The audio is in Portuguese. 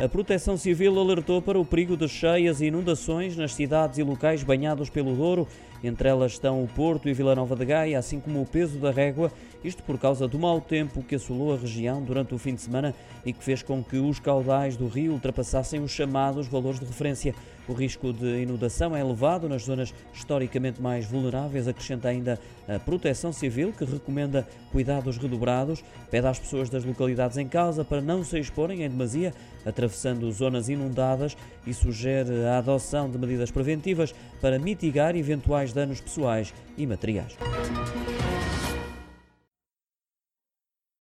A Proteção Civil alertou para o perigo de cheias e inundações nas cidades e locais banhados pelo Douro. Entre elas estão o Porto e Vila Nova de Gaia, assim como o peso da régua, isto por causa do mau tempo que assolou a região durante o fim de semana e que fez com que os caudais do rio ultrapassassem os chamados valores de referência. O risco de inundação é elevado nas zonas historicamente mais vulneráveis, acrescenta ainda a Proteção Civil, que recomenda cuidados redobrados, pede às pessoas das localidades em causa para não se exporem em demasia, atravessando zonas inundadas e sugere a adoção de medidas preventivas para mitigar eventuais danos pessoais e materiais.